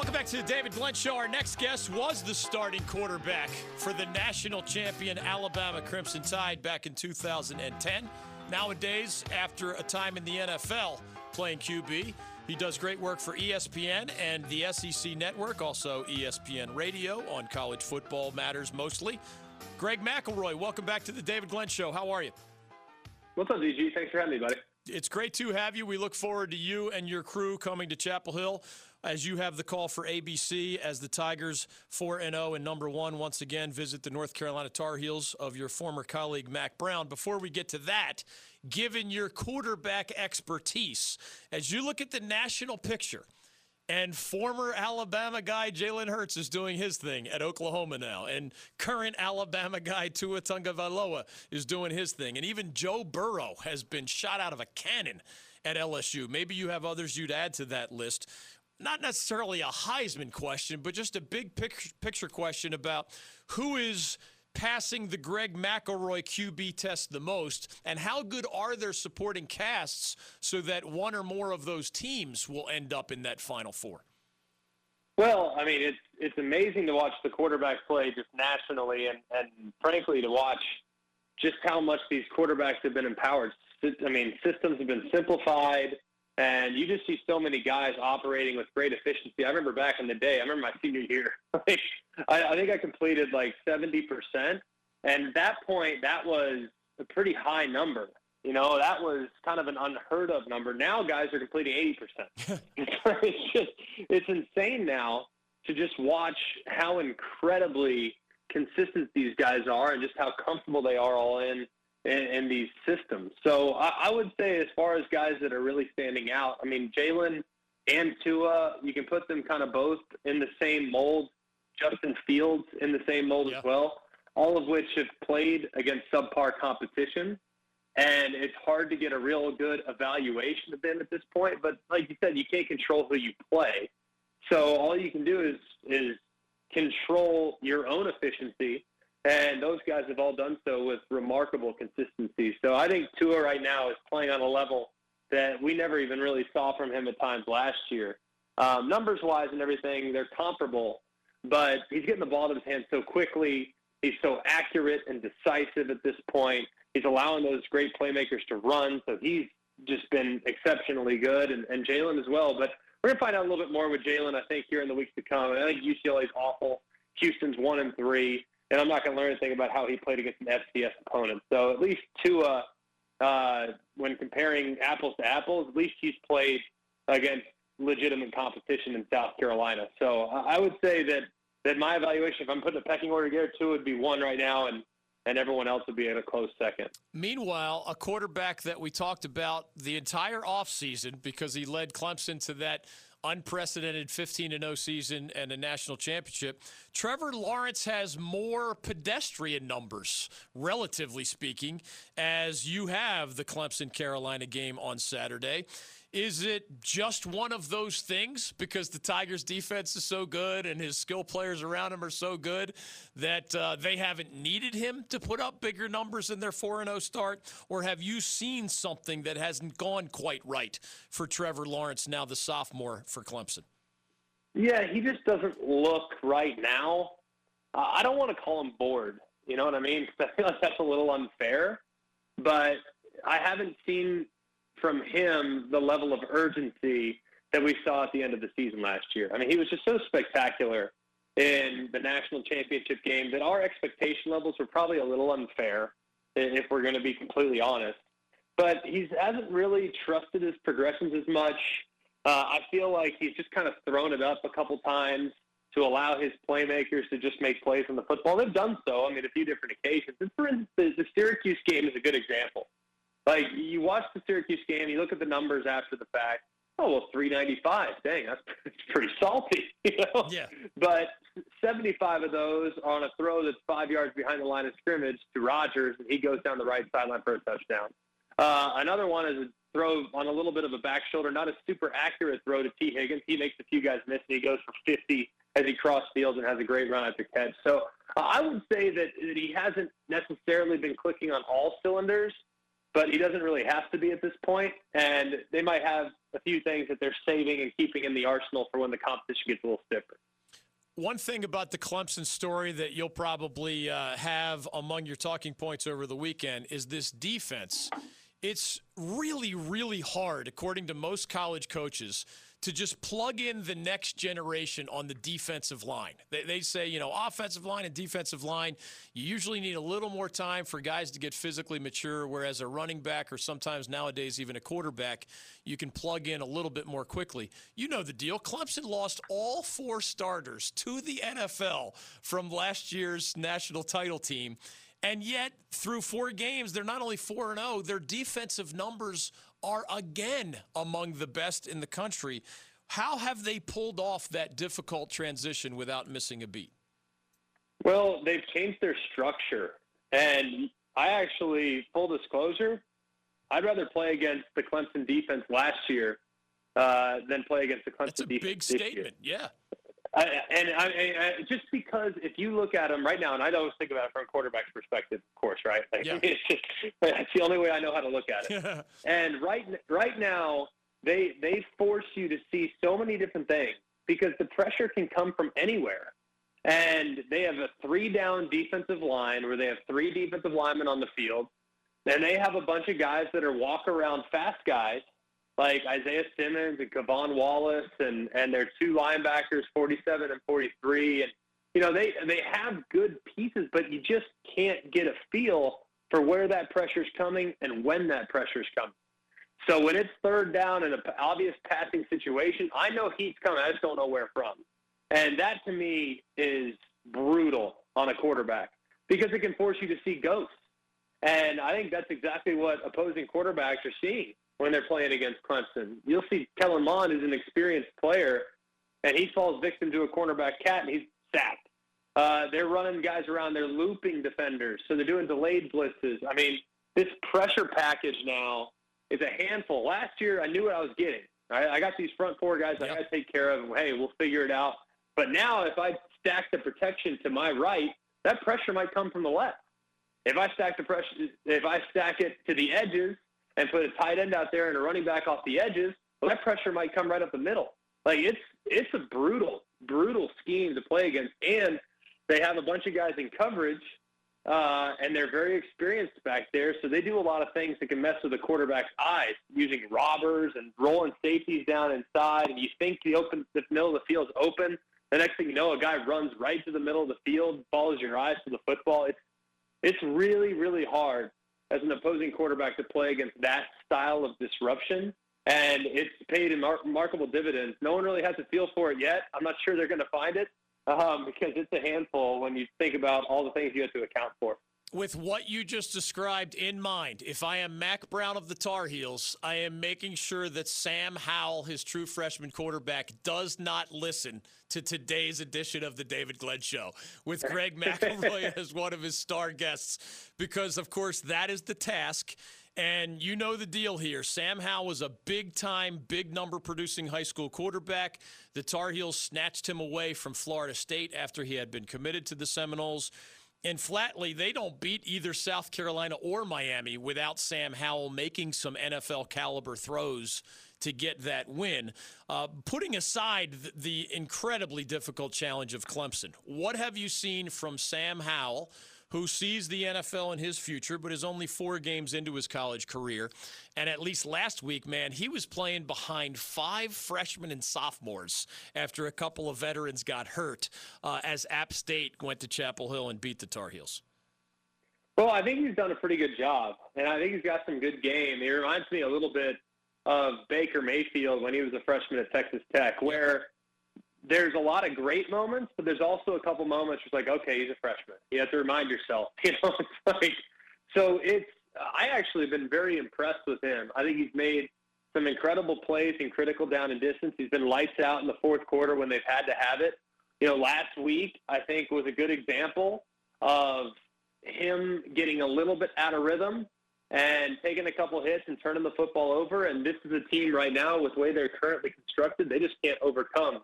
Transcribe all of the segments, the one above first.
Welcome back to the David Glenn Show. Our next guest was the starting quarterback for the national champion Alabama Crimson Tide back in 2010. Nowadays, after a time in the NFL playing QB, he does great work for ESPN and the SEC network, also ESPN Radio on college football matters mostly. Greg McElroy, welcome back to the David Glenn Show. How are you? What's up, DG? Thanks for having me, buddy. It's great to have you. We look forward to you and your crew coming to Chapel Hill as you have the call for ABC as the Tigers 4 0 and number one once again visit the North Carolina Tar Heels of your former colleague Mack Brown. Before we get to that, given your quarterback expertise, as you look at the national picture, and former Alabama guy Jalen Hurts is doing his thing at Oklahoma now. And current Alabama guy Tua Tagovailoa is doing his thing. And even Joe Burrow has been shot out of a cannon at LSU. Maybe you have others you'd add to that list not necessarily a Heisman question, but just a big picture question about who is passing the Greg McElroy QB test the most, and how good are their supporting casts so that one or more of those teams will end up in that Final Four? Well, I mean, it's it's amazing to watch the quarterback play just nationally, and and frankly to watch just how much these quarterbacks have been empowered. I mean, systems have been simplified. And you just see so many guys operating with great efficiency. I remember back in the day, I remember my senior year, I, I think I completed like 70%. And at that point, that was a pretty high number. You know, that was kind of an unheard of number. Now guys are completing 80%. it's just, it's insane now to just watch how incredibly consistent these guys are and just how comfortable they are all in in, in these systems. So I, I, would say, as far as guys that are really standing out, I mean, Jalen and Tua, you can put them kind of both in the same mold. Justin Fields in the same mold yeah. as well, all of which have played against subpar competition. And it's hard to get a real good evaluation of them at this point. But like you said, you can't control who you play. So all you can do is is control your own efficiency and those guys have all done so with remarkable consistency. So I think Tua right now is playing on a level that we never even really saw from him at times last year. Um, numbers wise and everything, they're comparable, but he's getting the ball to his hands so quickly. He's so accurate and decisive at this point. He's allowing those great playmakers to run, so he's just been exceptionally good, and, and Jalen as well. But we're going to find out a little bit more with Jalen, I think, here in the weeks to come. I think UCLA's awful. Houston's one and three and I'm not going to learn anything about how he played against an FCS opponent. So at least Tua, uh, when comparing apples to apples, at least he's played against legitimate competition in South Carolina. So I would say that that my evaluation, if I'm putting a pecking order together, Tua would be one right now, and and everyone else would be in a close second. Meanwhile, a quarterback that we talked about the entire offseason because he led Clemson to that unprecedented 15 0 season and a national championship. Trevor Lawrence has more pedestrian numbers, relatively speaking, as you have the Clemson Carolina game on Saturday. Is it just one of those things because the Tigers' defense is so good and his skill players around him are so good that uh, they haven't needed him to put up bigger numbers in their 4 0 start? Or have you seen something that hasn't gone quite right for Trevor Lawrence, now the sophomore for Clemson? Yeah, he just doesn't look right now. Uh, I don't want to call him bored. You know what I mean? I feel like that's a little unfair. But I haven't seen from him the level of urgency that we saw at the end of the season last year. I mean, he was just so spectacular in the national championship game that our expectation levels were probably a little unfair, if we're going to be completely honest. But he hasn't really trusted his progressions as much. Uh, I feel like he's just kind of thrown it up a couple times to allow his playmakers to just make plays on the football. They've done so, I mean, a few different occasions. And for instance, the Syracuse game is a good example. Like you watch the Syracuse game, you look at the numbers after the fact. Oh well, 395. Dang, that's pretty salty, you know. Yeah. But 75 of those are on a throw that's five yards behind the line of scrimmage to Rodgers, and he goes down the right sideline for a touchdown. Uh, another one is a throw on a little bit of a back shoulder, not a super accurate throw to Tee Higgins. He makes a few guys miss, and he goes for 50 as he cross fields and has a great run at the catch. So uh, I would say that, that he hasn't necessarily been clicking on all cylinders, but he doesn't really have to be at this point. And they might have a few things that they're saving and keeping in the arsenal for when the competition gets a little stiffer. One thing about the Clemson story that you'll probably uh, have among your talking points over the weekend is this defense. It's really, really hard, according to most college coaches, to just plug in the next generation on the defensive line. They, they, say, you know, offensive line and defensive line, you usually need a little more time for guys to get physically mature, whereas a running back or sometimes nowadays even a quarterback, you can plug in a little bit more quickly. You know the deal. Clemson lost all four starters to the NFL from last year's national title team. And yet, through four games, they're not only 4 0, their defensive numbers are again among the best in the country. How have they pulled off that difficult transition without missing a beat? Well, they've changed their structure. And I actually, full disclosure, I'd rather play against the Clemson defense last year uh, than play against the Clemson defense. That's a defense. big statement, yeah. I, and I, I, just because if you look at them right now, and I always think about it from a quarterback's perspective, of course, right? Like, yeah. just, that's the only way I know how to look at it. and right, right now, they they force you to see so many different things because the pressure can come from anywhere. And they have a three-down defensive line where they have three defensive linemen on the field, and they have a bunch of guys that are walk-around fast guys like Isaiah Simmons and K'Von Wallace and and their two linebackers, 47 and 43, and you know they they have good pieces, but you just can't get a feel for where that pressure is coming and when that pressure is coming. So when it's third down in an obvious passing situation, I know heat's coming. I just don't know where from, and that to me is brutal on a quarterback because it can force you to see ghosts. And I think that's exactly what opposing quarterbacks are seeing when they're playing against Clemson. You'll see Kellen Mond is an experienced player, and he falls victim to a cornerback cat, and he's sacked. Uh, they're running guys around. They're looping defenders, so they're doing delayed blitzes. I mean, this pressure package now is a handful. Last year, I knew what I was getting. Right? I got these front four guys yep. I got to take care of. Hey, we'll figure it out. But now, if I stack the protection to my right, that pressure might come from the left. If I stack the pressure, if I stack it to the edges, and put a tight end out there and a running back off the edges, well, that pressure might come right up the middle. Like it's it's a brutal, brutal scheme to play against, and they have a bunch of guys in coverage, uh, and they're very experienced back there. So they do a lot of things that can mess with the quarterback's eyes, using robbers and rolling safeties down inside. And you think the open, the middle of the field is open. The next thing you know, a guy runs right to the middle of the field, follows your eyes to the football. It's it's really, really hard as an opposing quarterback to play against that style of disruption. And it's paid in remarkable dividends. No one really has a feel for it yet. I'm not sure they're going to find it um, because it's a handful when you think about all the things you have to account for with what you just described in mind, if I am Mack Brown of the Tar Heels, I am making sure that Sam Howell, his true freshman quarterback, does not listen to today's edition of the David Glenn Show with Greg McElroy as one of his star guests, because, of course, that is the task. And you know the deal here. Sam Howell was a big time, big number producing high school quarterback. The Tar Heels snatched him away from Florida State after he had been committed to the Seminoles. And flatly, they don't beat either South Carolina or Miami without Sam Howell making some NFL caliber throws to get that win. Uh, putting aside the, the incredibly difficult challenge of Clemson, what have you seen from Sam Howell? Who sees the NFL in his future, but is only four games into his college career. And at least last week, man, he was playing behind five freshmen and sophomores after a couple of veterans got hurt uh, as App State went to Chapel Hill and beat the Tar Heels. Well, I think he's done a pretty good job, and I think he's got some good game. He reminds me a little bit of Baker Mayfield when he was a freshman at Texas Tech, where there's a lot of great moments, but there's also a couple moments where it's like, okay, he's a freshman. You have to remind yourself. You know, it's like so it's. I actually have been very impressed with him. I think he's made some incredible plays in critical down and distance. He's been lights out in the fourth quarter when they've had to have it. You know, last week I think was a good example of him getting a little bit out of rhythm and taking a couple hits and turning the football over. And this is a team right now with the way they're currently constructed, they just can't overcome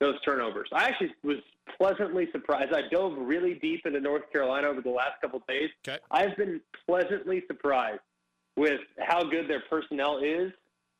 those turnovers. I actually was pleasantly surprised. I dove really deep into North Carolina over the last couple of days. Okay. I've been pleasantly surprised with how good their personnel is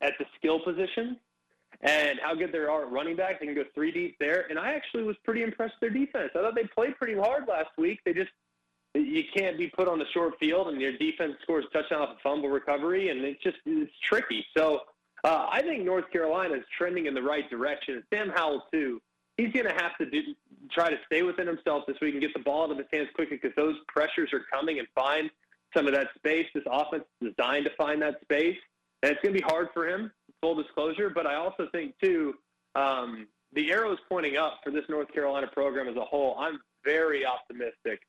at the skill position and how good they are at running back. They can go three deep there. And I actually was pretty impressed with their defense. I thought they played pretty hard last week. They just you can't be put on the short field and your defense scores a touchdown off a fumble recovery and it's just it's tricky. So uh, I think North Carolina is trending in the right direction. Sam Howell too. He's going to have to do, try to stay within himself this week and get the ball out of his hands quickly because those pressures are coming and find some of that space. This offense is designed to find that space, and it's going to be hard for him. Full disclosure, but I also think too um, the arrow is pointing up for this North Carolina program as a whole. I'm very optimistic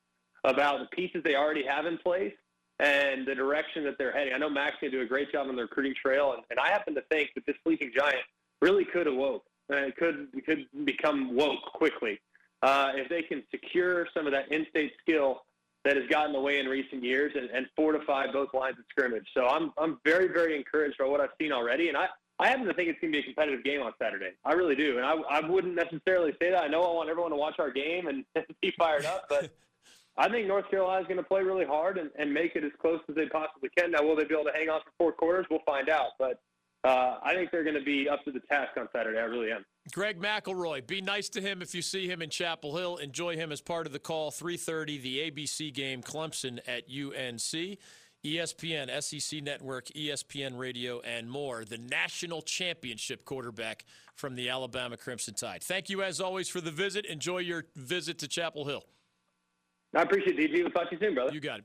about the pieces they already have in place and the direction that they're heading. I know going to do a great job on the recruiting trail, and, and I happen to think that this sleeping giant really could awoke. Uh, it could could become woke quickly uh, if they can secure some of that in-state skill that has gotten away in recent years and, and fortify both lines of scrimmage. So I'm I'm very very encouraged by what I've seen already, and I. I happen to think it's going to be a competitive game on Saturday. I really do, and I, I wouldn't necessarily say that. I know I want everyone to watch our game and be fired up, but I think North Carolina is going to play really hard and, and make it as close as they possibly can. Now, will they be able to hang on for four quarters? We'll find out. But uh, I think they're going to be up to the task on Saturday. I really am. Greg McElroy, be nice to him if you see him in Chapel Hill. Enjoy him as part of the call. 3:30, the ABC game, Clemson at UNC. ESPN, SEC Network, ESPN Radio, and more. The national championship quarterback from the Alabama Crimson Tide. Thank you, as always, for the visit. Enjoy your visit to Chapel Hill. I appreciate it, DG. We'll talk to you soon, brother. You got it.